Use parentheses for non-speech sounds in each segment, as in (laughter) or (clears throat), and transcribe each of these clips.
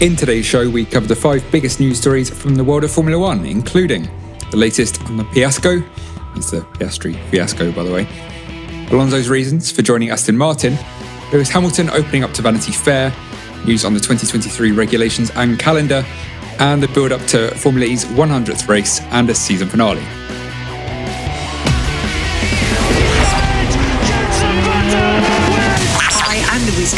In today's show, we cover the five biggest news stories from the world of Formula One, including the latest on the Fiasco, it's the Piastri fiasco, by the way, Alonso's reasons for joining Aston Martin, Lewis Hamilton opening up to Vanity Fair, news on the 2023 regulations and calendar, and the build up to Formula E's 100th race and a season finale.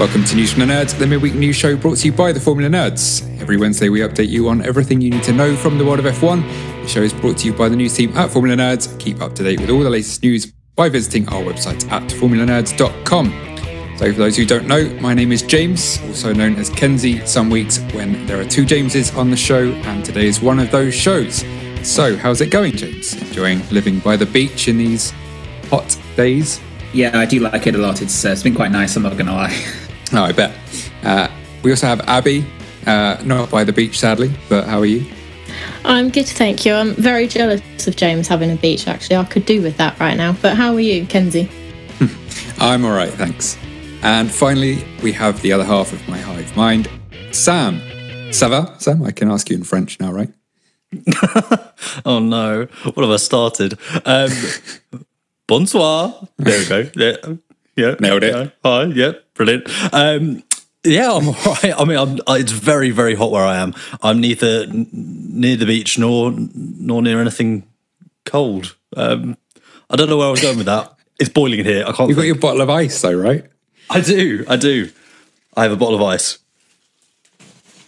Welcome to News from the Nerds, the midweek news show brought to you by the Formula Nerds. Every Wednesday, we update you on everything you need to know from the world of F1. The show is brought to you by the news team at Formula Nerds. Keep up to date with all the latest news by visiting our website at formulanerds.com. So, for those who don't know, my name is James, also known as Kenzie, some weeks when there are two Jameses on the show, and today is one of those shows. So, how's it going, James? Enjoying living by the beach in these hot days? Yeah, I do like it a lot. It's uh, it's been quite nice. I'm not gonna lie. (laughs) Oh, I bet. Uh, we also have Abby, uh, not by the beach, sadly, but how are you? I'm good, thank you. I'm very jealous of James having a beach, actually. I could do with that right now. But how are you, Kenzie? (laughs) I'm all right, thanks. And finally, we have the other half of my hive mind, Sam. Ça va? Sam, I can ask you in French now, right? (laughs) oh no, what have I started? Um, (laughs) bonsoir. There we go. Yeah, yeah. Nailed it. Yeah. Hi. Yeah, brilliant. Um, yeah, I'm (laughs) all right. I mean, I'm, it's very, very hot where I am. I'm neither near the beach nor nor near anything cold. Um, I don't know where I was going with that. It's boiling in here. I can't. You've got your bottle of ice, though, right? I do. I do. I have a bottle of ice.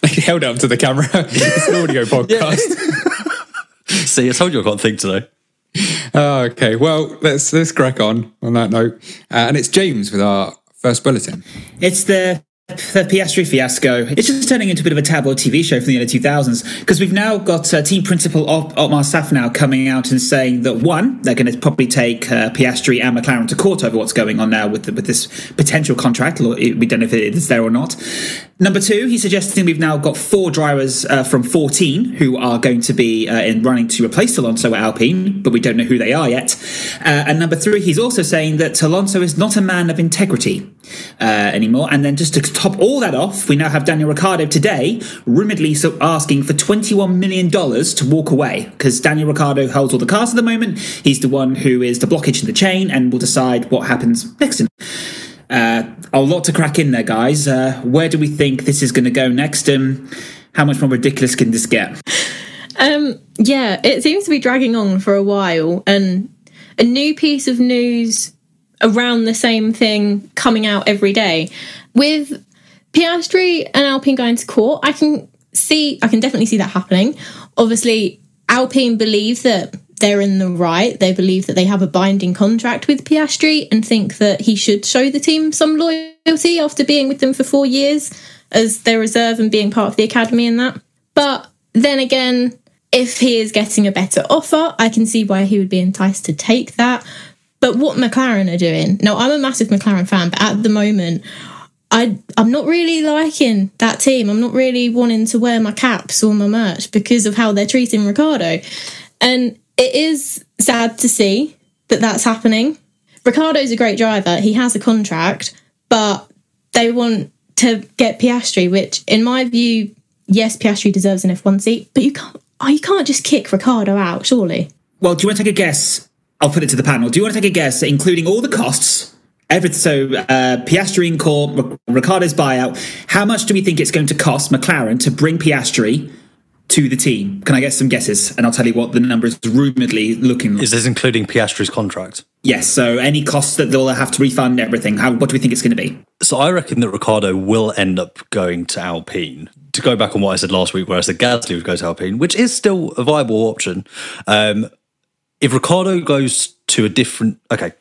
(laughs) Held up to the camera. (laughs) it's an audio podcast. See, I told you I can't think today. Oh, okay, well, let's let's crack on on that note. Uh, and it's James with our first bulletin. It's the the Piastri fiasco. It's just turning into a bit of a tabloid TV show from the early 2000s because we've now got uh, team principal Ot- Otmar Szafnauer coming out and saying that one, they're going to probably take uh, Piastri and McLaren to court over what's going on now with the, with this potential contract. We don't know if it is there or not. Number two, he's suggesting we've now got four drivers uh, from 14 who are going to be uh, in running to replace Alonso at Alpine, but we don't know who they are yet. Uh, and number three, he's also saying that Alonso is not a man of integrity uh, anymore. And then just to top all that off, we now have Daniel Ricciardo today, rumoredly so asking for $21 million to walk away because Daniel Ricciardo holds all the cars at the moment. He's the one who is the blockage in the chain and will decide what happens next. Uh, a lot to crack in there, guys. Uh, where do we think this is going to go next? Um, how much more ridiculous can this get? Um, yeah, it seems to be dragging on for a while, and a new piece of news around the same thing coming out every day. With Piastri and Alpine going to court, I can see, I can definitely see that happening. Obviously, Alpine believe that they're in the right. They believe that they have a binding contract with Piastri and think that he should show the team some loyalty after being with them for four years as their reserve and being part of the academy and that. But then again, if he is getting a better offer, I can see why he would be enticed to take that. But what McLaren are doing now, I'm a massive McLaren fan, but at the moment, I I'm not really liking that team. I'm not really wanting to wear my caps or my merch because of how they're treating Ricciardo. and it is sad to see that that's happening. Ricciardo's a great driver. He has a contract, but they want to get Piastri, which, in my view, yes, Piastri deserves an F1 seat, but you can't. Oh, you can't just kick Ricciardo out, surely. Well, do you want to take a guess? I'll put it to the panel. Do you want to take a guess, including all the costs? Every, so uh, Piastri in court, Ricciardo's buyout. How much do we think it's going to cost McLaren to bring Piastri to the team? Can I get some guesses? And I'll tell you what the number is rumoredly looking like. Is this including Piastri's contract? Yes. So any costs that they'll have to refund, everything. How, what do we think it's going to be? So I reckon that Ricciardo will end up going to Alpine. To go back on what I said last week, where I said Gasly would go to Alpine, which is still a viable option. Um, if Ricciardo goes to a different, okay,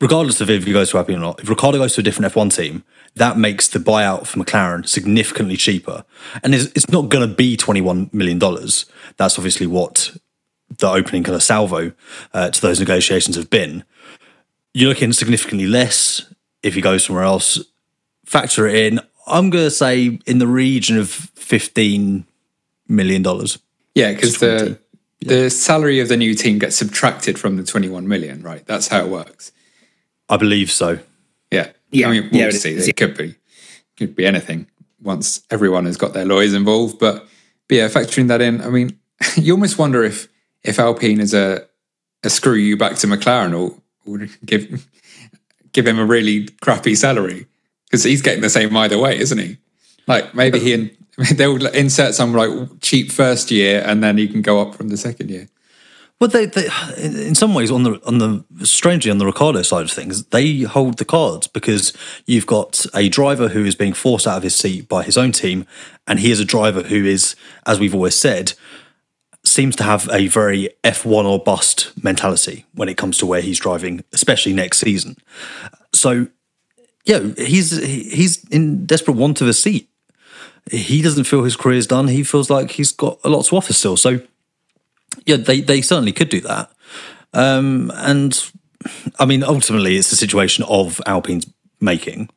regardless of if he goes to Alpine or not, if Ricciardo goes to a different F1 team, that makes the buyout for McLaren significantly cheaper. And it's, it's not going to be $21 million. That's obviously what the opening kind of salvo uh, to those negotiations have been. You're looking significantly less if he goes somewhere else. Factor it in. I'm going to say in the region of $15 million. Yeah, because the the salary of the new team gets subtracted from the 21 million, right? That's how it works. I believe so. Yeah. Yeah. I mean, we'll Yeah, it see. is. It could be, could be anything once everyone has got their lawyers involved. But, but yeah, factoring that in, I mean, (laughs) you almost wonder if if Alpine is a a screw you back to McLaren or, or give give him a really crappy salary because he's getting the same either way, isn't he? Like maybe he uh, and (laughs) they'll insert some like cheap first year and then he can go up from the second year. Well, they, they in some ways on the on the strangely on the Ricciardo side of things, they hold the cards because you've got a driver who is being forced out of his seat by his own team, and he is a driver who is, as we've always said, seems to have a very F1 or bust mentality when it comes to where he's driving, especially next season. So, yeah, he's he's in desperate want of a seat. He doesn't feel his career's done. He feels like he's got a lot to offer still. So, yeah, they they certainly could do that. Um, and I mean, ultimately, it's a situation of Alpine's making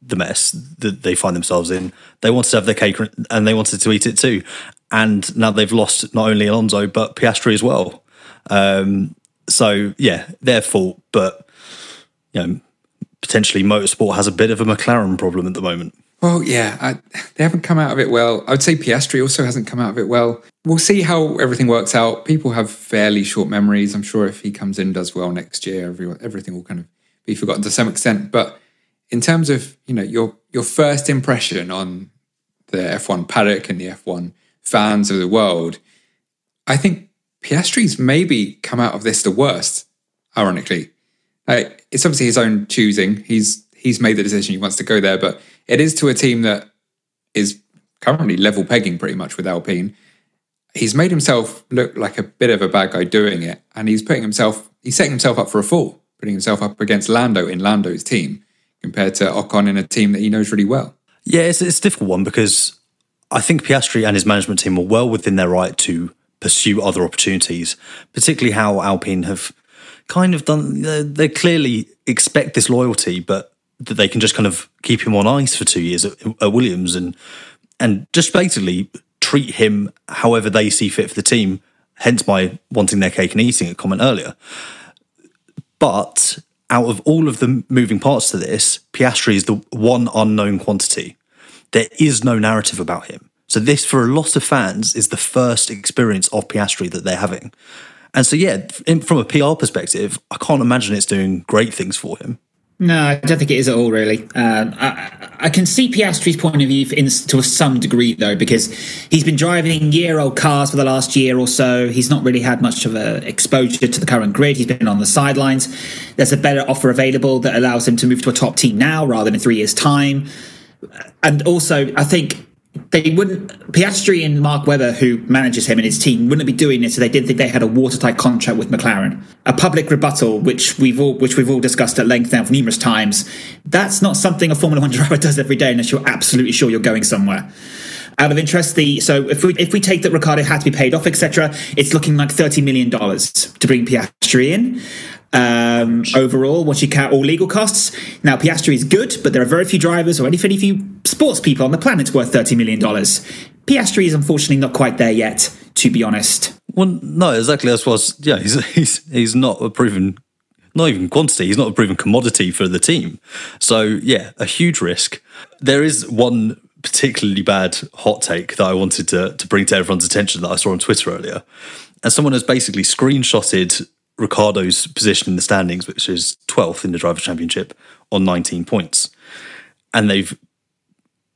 the mess that they find themselves in. They wanted to have their cake and they wanted to eat it too. And now they've lost not only Alonso but Piastri as well. Um, so yeah, their fault. But you know, potentially motorsport has a bit of a McLaren problem at the moment. Well, yeah, I, they haven't come out of it well. I would say Piastri also hasn't come out of it well. We'll see how everything works out. People have fairly short memories. I'm sure if he comes in does well next year, everyone, everything will kind of be forgotten to some extent. But in terms of you know your your first impression on the F1 paddock and the F1 fans of the world, I think Piastri's maybe come out of this the worst. Ironically, it's obviously his own choosing. He's he's made the decision he wants to go there, but it is to a team that is currently level pegging pretty much with Alpine. He's made himself look like a bit of a bad guy doing it, and he's putting himself he's setting himself up for a fall, putting himself up against Lando in Lando's team compared to Ocon in a team that he knows really well. Yeah, it's, it's a difficult one because I think Piastri and his management team are well within their right to pursue other opportunities, particularly how Alpine have kind of done. They clearly expect this loyalty, but that they can just kind of keep him on ice for two years at, at Williams and and just basically treat him however they see fit for the team. Hence, my wanting their cake and eating it comment earlier. But out of all of the moving parts to this, Piastri is the one unknown quantity. There is no narrative about him. So this, for a lot of fans, is the first experience of Piastri that they're having. And so, yeah, in, from a PR perspective, I can't imagine it's doing great things for him. No, I don't think it is at all, really. Um, I, I can see Piastri's point of view in, to some degree, though, because he's been driving year-old cars for the last year or so. He's not really had much of a exposure to the current grid. He's been on the sidelines. There's a better offer available that allows him to move to a top team now rather than in three years' time. And also, I think they wouldn't Piastri and Mark Webber, who manages him and his team, wouldn't be doing this if they didn't think they had a watertight contract with McLaren. A public rebuttal, which we've all which we've all discussed at length now numerous times, that's not something a Formula One (laughs) driver does every day unless you're absolutely sure you're going somewhere. Out of interest, the so if we if we take that Ricciardo had to be paid off, etc., it's looking like thirty million dollars to bring Piastri in um, overall once you count all legal costs. Now, Piastri is good, but there are very few drivers or any few sports people on the planet worth $30 million. Piastri is unfortunately not quite there yet, to be honest. Well, no, exactly. That's what yeah, he's, (laughs) he's, he's not a proven, not even quantity, he's not a proven commodity for the team. So, yeah, a huge risk. There is one particularly bad hot take that I wanted to, to bring to everyone's attention that I saw on Twitter earlier. And someone has basically screenshotted Ricciardo's position in the standings, which is 12th in the Driver Championship on 19 points. And they've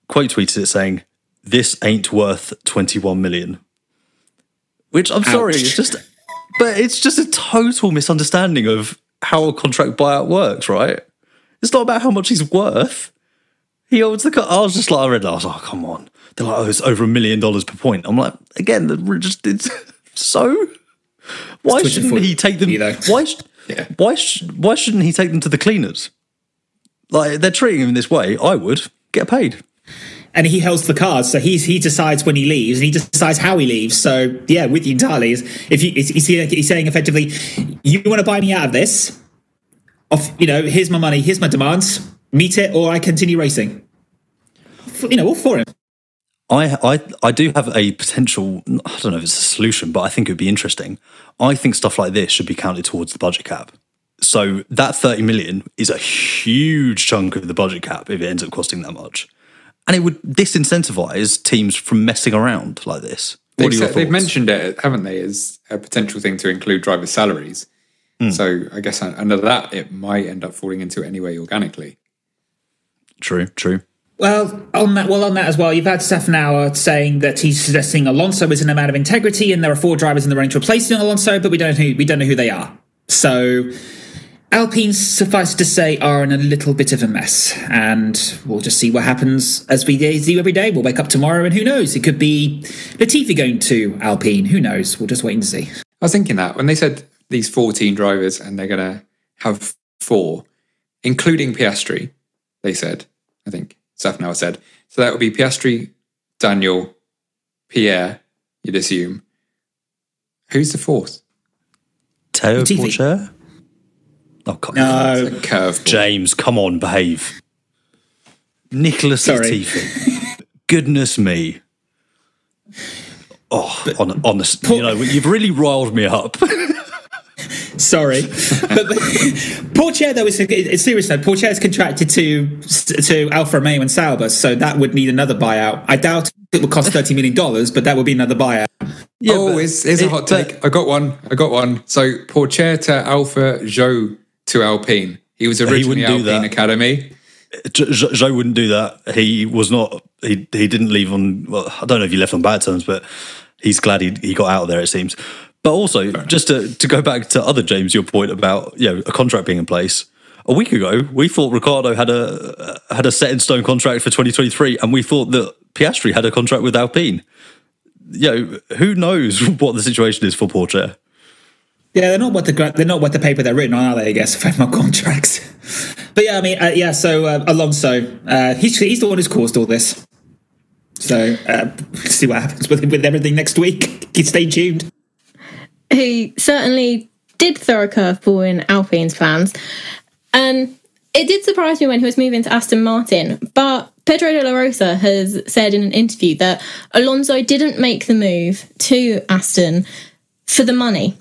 quote tweeted it saying, This ain't worth 21 million. Which I'm Ouch. sorry, it's just, but it's just a total misunderstanding of how a contract buyout works, right? It's not about how much he's worth. He owns the. I was just like, I read that. I was like, oh, come on. They're like, oh, it's over a million dollars per point. I'm like, again, just it's (laughs) so why shouldn't he take them? Why? (laughs) Yeah. Why? Why shouldn't he take them to the cleaners? Like they're treating him in this way. I would get paid. And he holds the cards, so he's he decides when he leaves, and he decides how he leaves. So yeah, with you entirely. Is If you, he's, he's saying effectively, you want to buy me out of this? Off, you know, here's my money, here's my demands. Meet it, or I continue racing. You know, all for him. I, I, I do have a potential, I don't know if it's a solution, but I think it would be interesting. I think stuff like this should be counted towards the budget cap. So that 30 million is a huge chunk of the budget cap if it ends up costing that much. And it would disincentivize teams from messing around like this. They've, said, they've, mentioned it, haven't they, as a potential thing to include driver salaries. Mm. So I guess under that, it might end up falling into it anyway organically. True, true. Well, on that, well, on that as well, you've had Szafnauer saying that he's suggesting Alonso is an amount of integrity, and there are four drivers in the running to replace Alonso, but we don't know who, we don't know who they are. So, Alpine, suffice to say, are in a little bit of a mess, and we'll just see what happens as we do every day. We'll wake up tomorrow, and who knows? It could be Latifi going to Alpine. Who knows? We'll just wait and see. I was thinking that when they said these 14 drivers and they're going to have four, including Piastri, they said, I think Szafnauer said. So that would be Piastri, Daniel, Pierre, you'd assume. Who's the fourth? Teo Pourchaire? Oh, God. No. Curve. James, come on, behave. Nicholas Latifi. Goodness me. Oh, but, on, honest, you know, you've really riled me up. (laughs) Sorry, (laughs) but, but Pourchaire though is it's serious though. Pourchaire is contracted to to Alfa Romeo and Sauber, so that would need another buyout. I doubt it would cost (laughs) thirty million dollars, but that would be another buyout. Yeah, oh, here's, here's it, a hot take. I got one. I got one. So Pourchaire to Alfa, Zhou to Alpine. He was originally he Alpine Academy. Zhou wouldn't do that. He was not. He he didn't leave on. Well, I don't know if he left on bad terms, but he's glad he he got out of there. It seems. But also, just to, to go back to other James, your point about you know a contract being in place. A week ago, we thought Ricciardo had a had a set in stone contract for 2023, and we thought that Piastri had a contract with Alpine. You know, who knows (laughs) what the situation is for Pourchaire? Yeah, they're not what the they're not what the paper they're written on, are they? I guess (laughs) FEMA contracts. but yeah, I mean, uh, yeah. So uh, Alonso, uh, he's he's the one who's caused all this. So uh, (laughs) see what happens with with everything next week. Stay tuned who certainly did throw a curveball in Alpine's plans. And it did surprise me when he was moving to Aston Martin, but Pedro de la Rosa has said in an interview that Alonso didn't make the move to Aston for the money.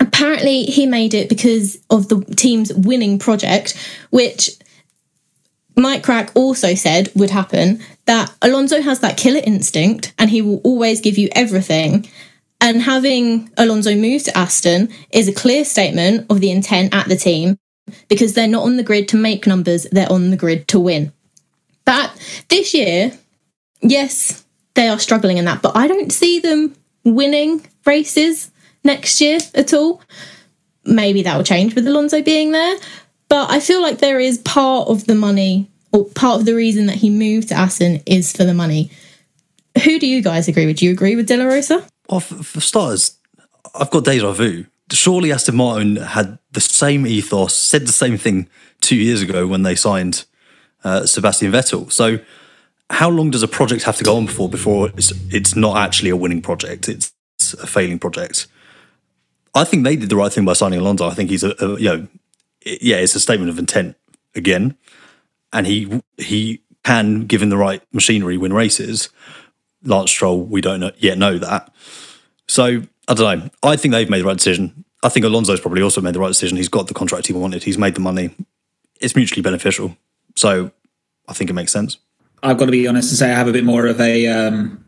Apparently, he made it because of the team's winning project, which Mike Krack also said would happen that Alonso has that killer instinct and he will always give you everything. And having Alonso move to Aston is a clear statement of the intent at the team because they're not on the grid to make numbers, they're on the grid to win. But this year, yes, they are struggling in that, but I don't see them winning races next year at all. Maybe that will change with Alonso being there, but I feel like there is part of the money or part of the reason that he moved to Aston is for the money. Who do you guys agree with? Do you agree with De La Rosa? Well, for, for starters, I've got deja vu. Surely Aston Martin had the same ethos, said the same thing two years ago when they signed uh, Sebastian Vettel. So, how long does a project have to go on before before it's, it's not actually a winning project? It's, it's a failing project. I think they did the right thing by signing Alonso. I think he's a, a you know, it, yeah, it's a statement of intent again, and he he can, given the right machinery, win races. Lance Stroll, we don't know, yet know that. So I don't know. I think they've made the right decision. I think Alonso's probably also made the right decision. He's got the contract he wanted. He's made the money. It's mutually beneficial. So I think it makes sense. I've got to be honest and say I have a bit more of a um,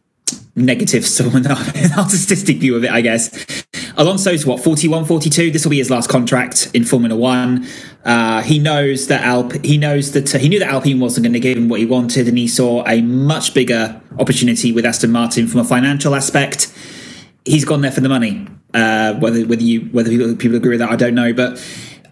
negative, (laughs) so narcissistic (laughs) view of it, I guess. Alonso's what 41, 42. This will be his last contract in Formula One. Uh, he knows that Alp. He knows that uh, he knew that Alpine wasn't going to give him what he wanted, and he saw a much bigger opportunity with Aston Martin from a financial aspect. He's gone there for the money. Uh, whether whether you whether people, agree with that, I don't know, but.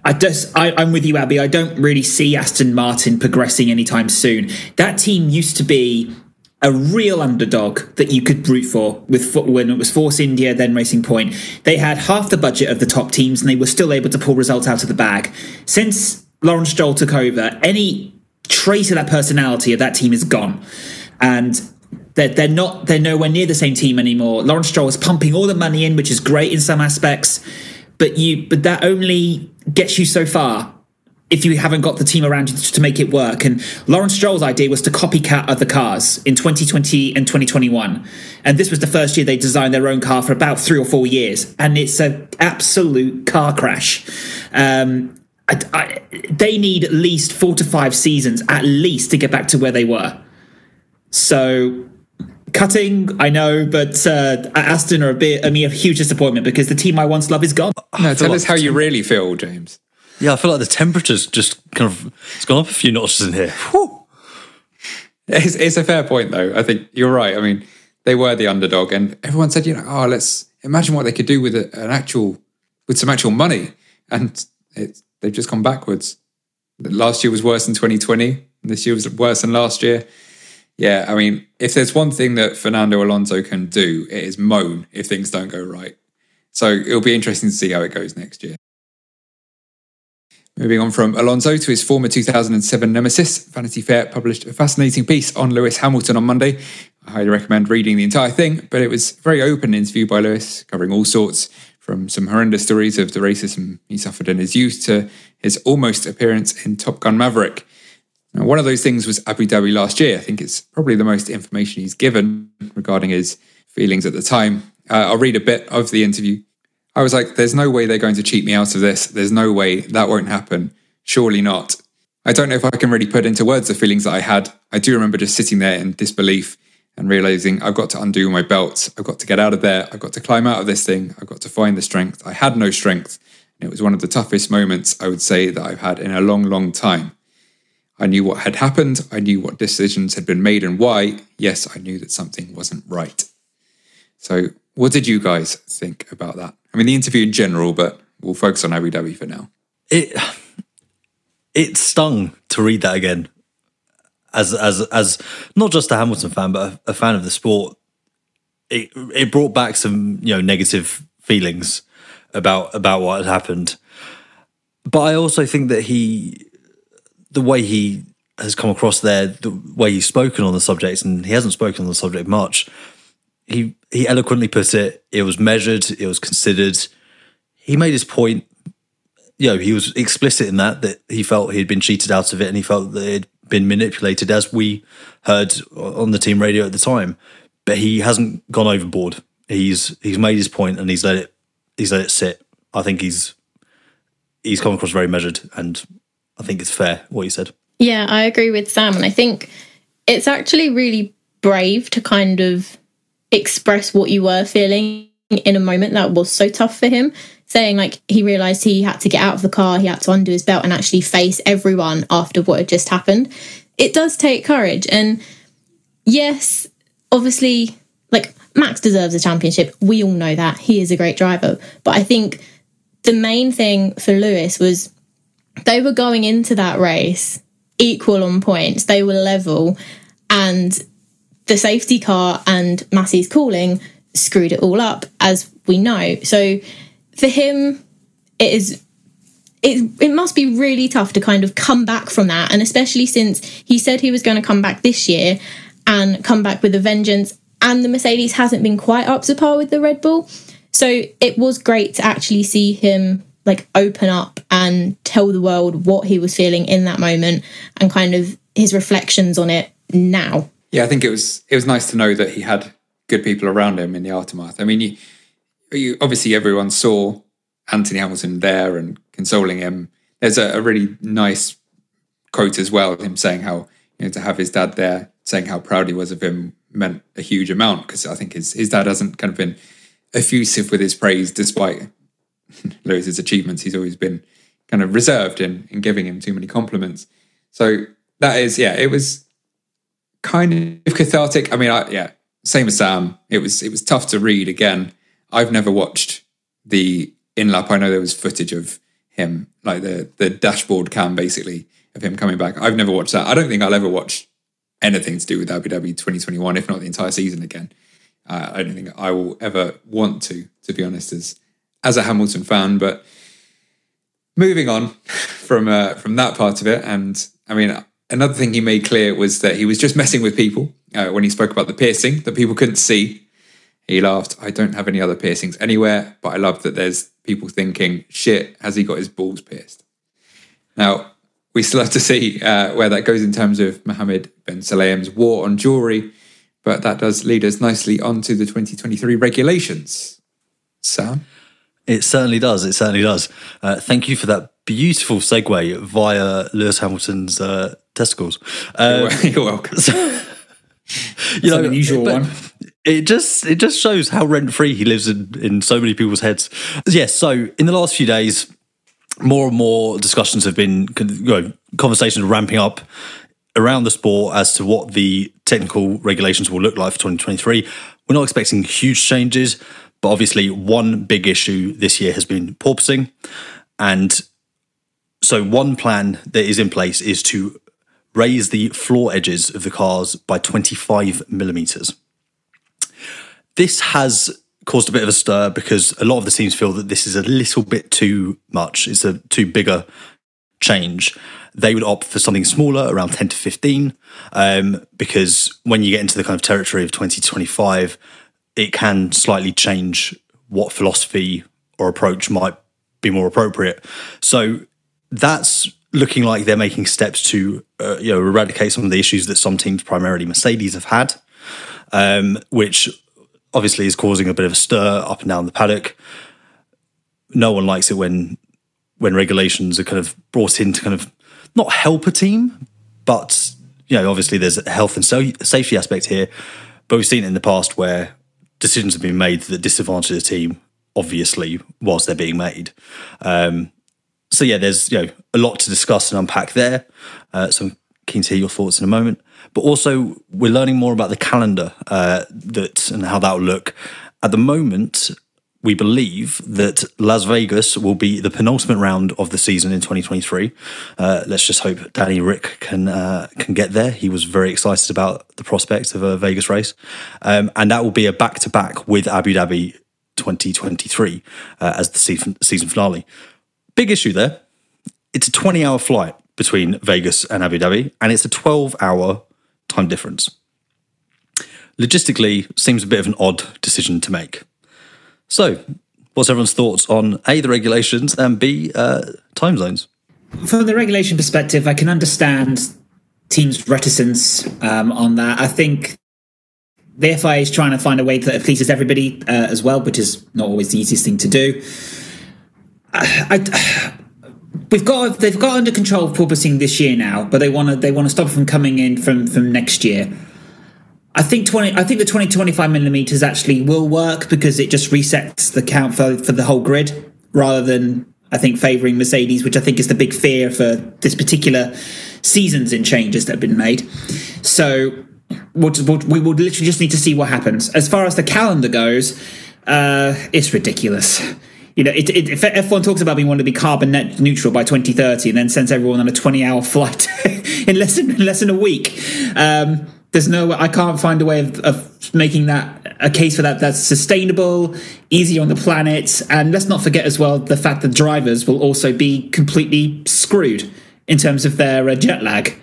I just, I, I'm with you, Abby. I don't really see Aston Martin progressing anytime soon. That team used to be a real underdog that you could root for with when it was Force India, then Racing Point. They had half the budget of the top teams, and they were still able to pull results out of the bag. Since Lawrence Stroll took over, any trace of that personality of that team is gone, and they're, they're not they're nowhere near the same team anymore. Lawrence Stroll is pumping all the money in, which is great in some aspects, but you but that only gets you so far if you haven't got the team around you to make it work. And Lawrence Stroll's idea was to copycat other cars in 2020 and 2021. And this was the first year they designed their own car for about three or four years. And it's an absolute car crash. Um, I, I, they need at least four to five seasons at least to get back to where they were. So cutting, I know, but uh, Aston are a bit, I mean, a huge disappointment because the team I once loved is gone. No, tell us how you really feel, James. Yeah, I feel like the temperature's just kind of it's gone up a few notches in here. It's, it's a fair point, though. I think you're right. I mean, they were the underdog, and everyone said, you know, oh, let's imagine what they could do with an actual, with some actual money, and it, they've just gone backwards. Last year was worse than 2020. This year was worse than last year. Yeah, I mean, if there's one thing that Fernando Alonso can do, it is moan if things don't go right. So it'll be interesting to see how it goes next year. Moving on from Alonso to his former 2007 nemesis, Vanity Fair published a fascinating piece on Lewis Hamilton on Monday. I highly recommend reading the entire thing, but it was a very open interview by Lewis, covering all sorts from some horrendous stories of the racism he suffered in his youth to his almost appearance in Top Gun Maverick. Now, one of those things was Abu Dhabi last year. I think it's probably the most information he's given regarding his feelings at the time. Uh, I'll read a bit of the interview I was like, there's no way they're going to cheat me out of this. There's no way that won't happen. Surely not. I don't know if I can really put into words the feelings that I had. I do remember just sitting there in disbelief and realizing I've got to undo my belt. I've got to get out of there. I've got to climb out of this thing. I've got to find the strength. I had no strength. And it was one of the toughest moments I would say that I've had in a long, long time. I knew what had happened. I knew what decisions had been made and why. Yes, I knew that something wasn't right. So, what did you guys think about that? I mean, the interview in general, but we'll focus on Abu Dhabi for now. It it stung to read that again, as as as not just a Hamilton fan, but a, a fan of the sport. It it brought back some you know negative feelings about about what had happened, but I also think that he, the way he has come across there, the way he's spoken on the subject, and he hasn't spoken on the subject much he he eloquently put it. It was measured. It was considered. He made his point. You know, he was explicit in that that he felt he'd been cheated out of it, and he felt that it had been manipulated, as we heard on the team radio at the time. But he hasn't gone overboard. He's he's made his point, and he's let it he's let it sit. I think he's he's come across very measured, and I think it's fair what he said. Yeah, I agree with Sam, and I think it's actually really brave to kind of express what you were feeling in a moment that was so tough for him. Saying like he realized he had to get out of the car he had to undo his belt and actually face everyone after what had just happened. It does take courage and yes obviously like max deserves a championship. We all know that. He is a great driver. But i think the main thing for lewis was they were going into that race equal on points. They were level and the safety car and Masi's calling screwed it all up, as we know. So for him, it is it, it must be really tough to kind of come back from that. And especially since he said he was going to come back this year and come back with a vengeance, and the Mercedes hasn't been quite up to par with the Red Bull. So it was great to actually see him like open up and tell the world what he was feeling in that moment and kind of his reflections on it now. Yeah, I think it was it was nice to know that he had good people around him in the aftermath. I mean, you, you obviously everyone saw Anthony Hamilton there and consoling him. There's a, a really nice quote as well, him saying how you know to have his dad there, saying how proud he was of him meant a huge amount because I think his his dad hasn't kind of been effusive with his praise despite (laughs) Lewis's achievements. He's always been kind of reserved in in giving him too many compliments. So that is yeah, it was kind of cathartic. I mean, I, yeah, same as Sam. It was it was tough to read again. I've never watched the in lap. I know there was footage of him, like the the dashboard cam, basically of him coming back. I've never watched that. I don't think I'll ever watch anything to do with Abu Dhabi 2021, if not the entire season again. Uh, I don't think I will ever want to, to be honest, as as a Hamilton fan. But moving on (laughs) from uh, from that part of it, and I mean, another thing he made clear was that he was just messing with people uh, when he spoke about the piercing that people couldn't see. He laughed. I don't have any other piercings anywhere, but I love that there's people thinking, "Shit, has he got his balls pierced?" Now we still have to see uh, where that goes in terms of Mohammed Ben Sulayem's war on jewelry, but that does lead us nicely onto the 2023 regulations. Sam? It certainly does. It certainly does. Uh, thank you for that beautiful segue via Lewis Hamilton's uh, testicles. Um, you're, welcome. (laughs) you know, an unusual one. It just it just shows how rent free he lives in in so many people's heads. Yes. So in the last few days, more and more discussions have been you know, conversations ramping up around the sport as to what the technical regulations will look like for 2023. We're not expecting huge changes, but obviously, one big issue this year has been porpoising. And so, one plan that is in place is to raise the floor edges of the cars by 25 millimeters. This has caused a bit of a stir because a lot of the teams feel that this is a little bit too much. It's a too bigger change. They would opt for something smaller, around 10 to 15, um, because when you get into the kind of territory of 2025, it can slightly change what philosophy or approach might be more appropriate. So that's looking like they're making steps to uh, you know eradicate some of the issues that some teams, primarily Mercedes, have had, um, which obviously is causing a bit of a stir up and down the paddock. No one likes it when when regulations are kind of brought in to kind of not help a team, but you know obviously there's a health and so- safety aspect here. But we've seen it in the past where decisions have been made that disadvantage the team, obviously, whilst they're being made. Um, so yeah, there's you know a lot to discuss and unpack there. Uh, so I'm keen to hear your thoughts in a moment. But also, we're learning more about the calendar uh, that and how that will look. At the moment, we believe that Las Vegas will be the penultimate round of the season in 2023. Uh, let's just hope Danny Ric can uh, can get there. He was very excited about the prospect of a Vegas race, um, and that will be a back to back with Abu Dhabi 2023 uh, as the season, season finale. Big issue there. It's a 20 hour flight between Vegas and Abu Dhabi, and it's a 12 hour time difference. Logistically, seems a bit of an odd decision to make. So, what's everyone's thoughts on A, the regulations, and B, uh, time zones? From the regulation perspective, I can understand teams' reticence um, on that. I think the FIA is trying to find a way that pleases everybody uh, as well, which is not always the easiest thing to do. I, I, we've got they've got under control porpoising this year now, but they want to they want to stop from coming in from from next year. I think twenty. I think the twenty twenty five millimeters actually will work because it just resets the count for for the whole grid rather than I think favouring Mercedes, which I think is the big fear for this particular seasons in changes that have been made. So we'll, we'll, we literally just need to see what happens. As far as the calendar goes, uh, it's ridiculous you know, it, it, F1 talks about being wanting to be carbon net neutral by 2030 and then sends everyone on a 20 hour (laughs) flight in less than, less than a week. Um, There's no, I can't find a way of, of making that a case for that that's sustainable, easy on the planet. And let's not forget as well the fact that drivers will also be completely screwed in terms of their uh, jet lag.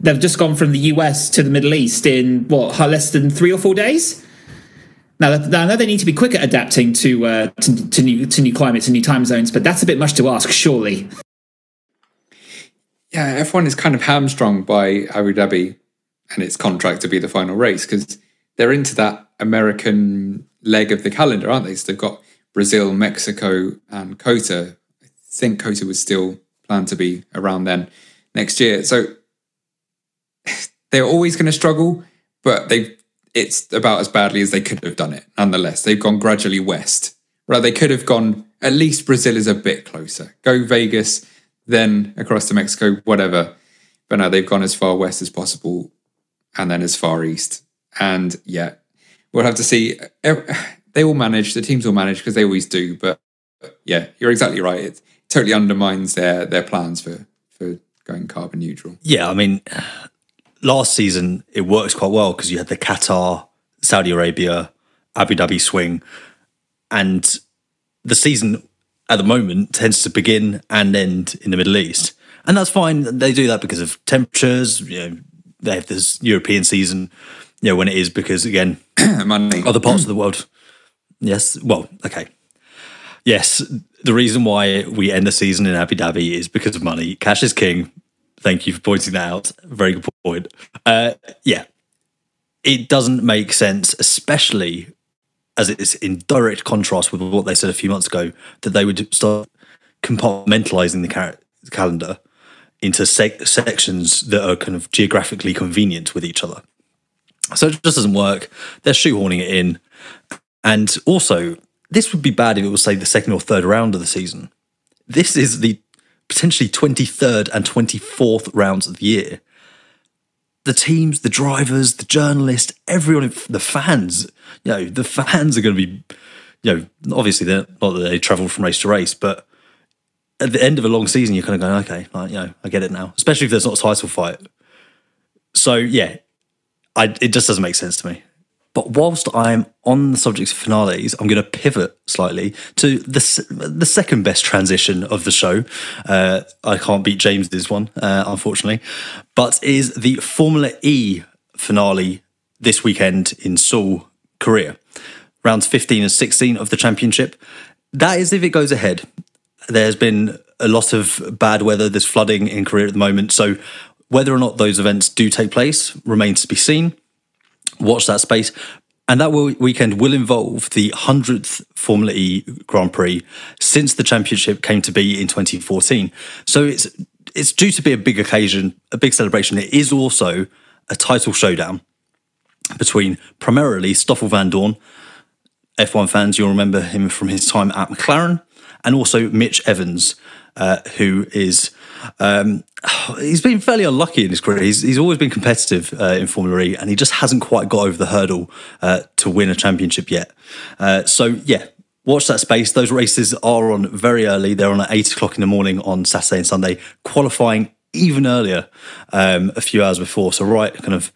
They've just gone from the US to the Middle East in what, less than three or four days? Now, I know they need to be quick at adapting to, uh, to, to new to new climates and new time zones, but that's a bit much to ask, surely. Yeah, F1 is kind of hamstrung by Abu Dhabi and its contract to be the final race because they're into that American leg of the calendar, aren't they? So they've got Brazil, Mexico, and COTA. I think COTA was still planned to be around then next year. So (sighs) they're always going to struggle, but they've it's about as badly as they could have done it. Nonetheless, they've gone gradually west. Right, they could have gone. At least Brazil is a bit closer. Go Vegas, then across to Mexico, whatever. But no, they've gone as far west as possible, and then as far east. And yeah, we'll have to see. Eh, they will manage. The teams will manage because they always do. But yeah, you're exactly right. It totally undermines their their plans for for going carbon neutral. Yeah, I mean, last season it works quite well because you had the Qatar, Saudi Arabia, Abu Dhabi swing, and the season at the moment tends to begin and end in the Middle East, and that's fine. They do that because of temperatures. You know, they have this European season. You know, when it is because again, (clears throat) money, other parts of the world. Yes, well, okay. Yes, the reason why we end the season in Abu Dhabi is because of money. Cash is king. Thank you for pointing that out. Very good point. Uh, yeah, it doesn't make sense, especially as it's in direct contrast with what they said a few months ago that they would start compartmentalizing the car- calendar into sec- sections that are kind of geographically convenient with each other. So it just doesn't work. They're shoehorning it in. And also, this would be bad if it was, say, the second or third round of the season. This is the potentially 23rd and 24th rounds of the year. The teams, the drivers, the journalists, everyone, the fans, you know, the fans are going to be, you know, obviously they're not that they travel from race to race, but at the end of a long season, you're kind of going, okay, like, you know, I get it now, especially if there's not a title fight. So yeah, I, it just doesn't make sense to me. But whilst I'm on the subject of finales, I'm going to pivot slightly to the the second best transition of the show. Uh, I can't beat James's one, uh, unfortunately, but is the Formula E finale this weekend in Seoul, Korea. Rounds 15 and 16 of the championship. That is if it goes ahead. There's been a lot of bad weather. There's flooding in Korea at the moment. So whether or not those events do take place remains to be seen watch that space. And that weekend will involve the 100th Formula E Grand Prix since the championship came to be in 2014. So it's it's due to be a big occasion, a big celebration. It is also a title showdown between primarily Stoffel Vandoorne, F1 fans, you'll remember him from his time at McLaren, and also Mitch Evans, uh, who is um, he's been fairly unlucky in his career. He's, he's always been competitive uh, in Formula E, and he just hasn't quite got over the hurdle uh, to win a championship yet. Uh, so yeah, watch that space. Those races are on very early. They're on at eight o'clock in the morning on Saturday and Sunday. Qualifying even earlier, um, a few hours before. So right, kind of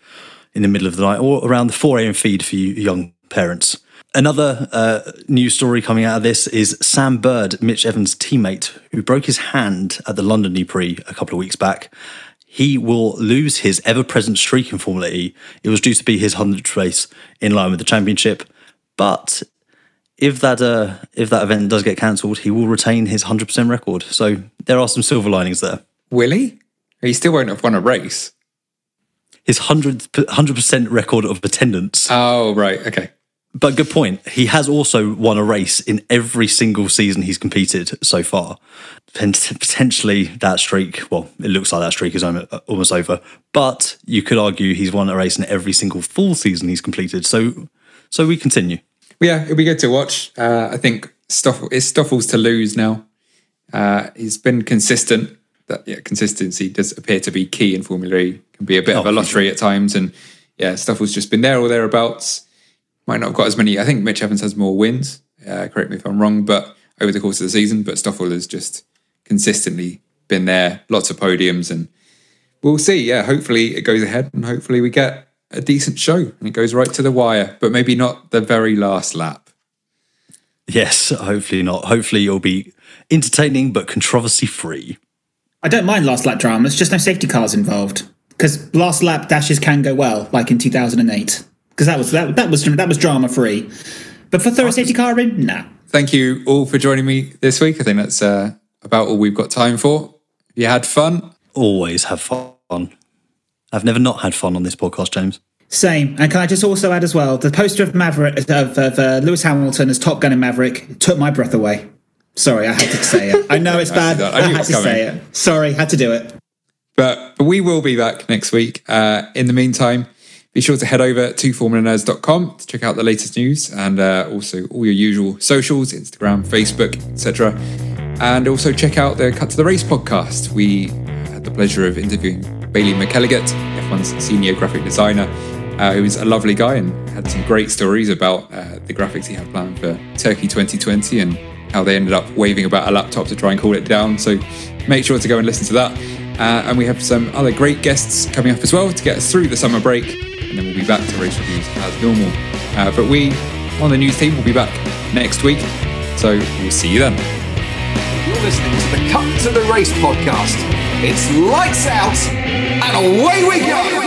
in the middle of the night, or around the four a.m. feed for you young parents. Another uh, news story coming out of this is Sam Bird, Mitch Evans' teammate, who broke his hand at the London E-Prix a couple of weeks back. He will lose his ever present streak in Formula E. It was due to be his 100th race in line with the championship. But if that uh, if that event does get cancelled, he will retain his 100% record. So there are some silver linings there. Will he? He still won't have won a race. His 100, 100% record of attendance. Oh, right. Okay. But good point. He has also won a race in every single season he's competed so far. Potentially that streak, well, it looks like that streak is almost over. But you could argue he's won a race in every single full season he's completed. So, so we continue. Yeah, it'll be good to watch. Uh, I think Stoffel, it's Stoffel's to lose now. Uh, he's been consistent. That yeah, consistency does appear to be key in Formula E. Can be a bit oh, of a lottery sure. at times, and yeah, Stoffel's just been there or thereabouts might not have got as many. I think Mitch Evans has more wins. Uh, correct me if I'm wrong, but over the course of the season, but Stoffel has just consistently been there, lots of podiums, and we'll see. Yeah, hopefully it goes ahead, and hopefully we get a decent show and it goes right to the wire, but maybe not the very last lap. Yes, hopefully not. Hopefully you'll be entertaining but controversy free. I don't mind last lap dramas, just no safety cars involved. Because last lap dashes can go well, like in 2008. Because that was that, that was that was drama free. But for throw a safety car in, nah. Thank you all for joining me this week. I think that's uh, about all we've got time for. You had fun. Always have fun. I've never not had fun on this podcast, James. Same. And can I just also add as well, the poster of Maverick of, of uh, Lewis Hamilton as Top Gun in Maverick took my breath away. Sorry, I had to say it. I know it's (laughs) bad. I, I had to coming. say it. Sorry, had to do it. But, but we will be back next week. Uh, in the meantime, be sure to head over to formulanerds.com to check out the latest news and uh, also all your usual socials Instagram, Facebook, etc. And also check out the Cut to the Race podcast. We had the pleasure of interviewing Bailey McElligott, F1's senior graphic designer, uh, who's a lovely guy and had some great stories about uh, the graphics he had planned for Turkey 2020 and how they ended up waving about a laptop to try and cool it down. So make sure to go and listen to that. Uh, and we have some other great guests coming up as well to get us through the summer break. And then we'll be back to race reviews as normal. Uh, but we, on the news team, will be back next week. So we'll see you then. You're listening to the Cut to the Race podcast. It's lights out and away we go.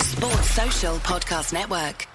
Sports Social Podcast Network.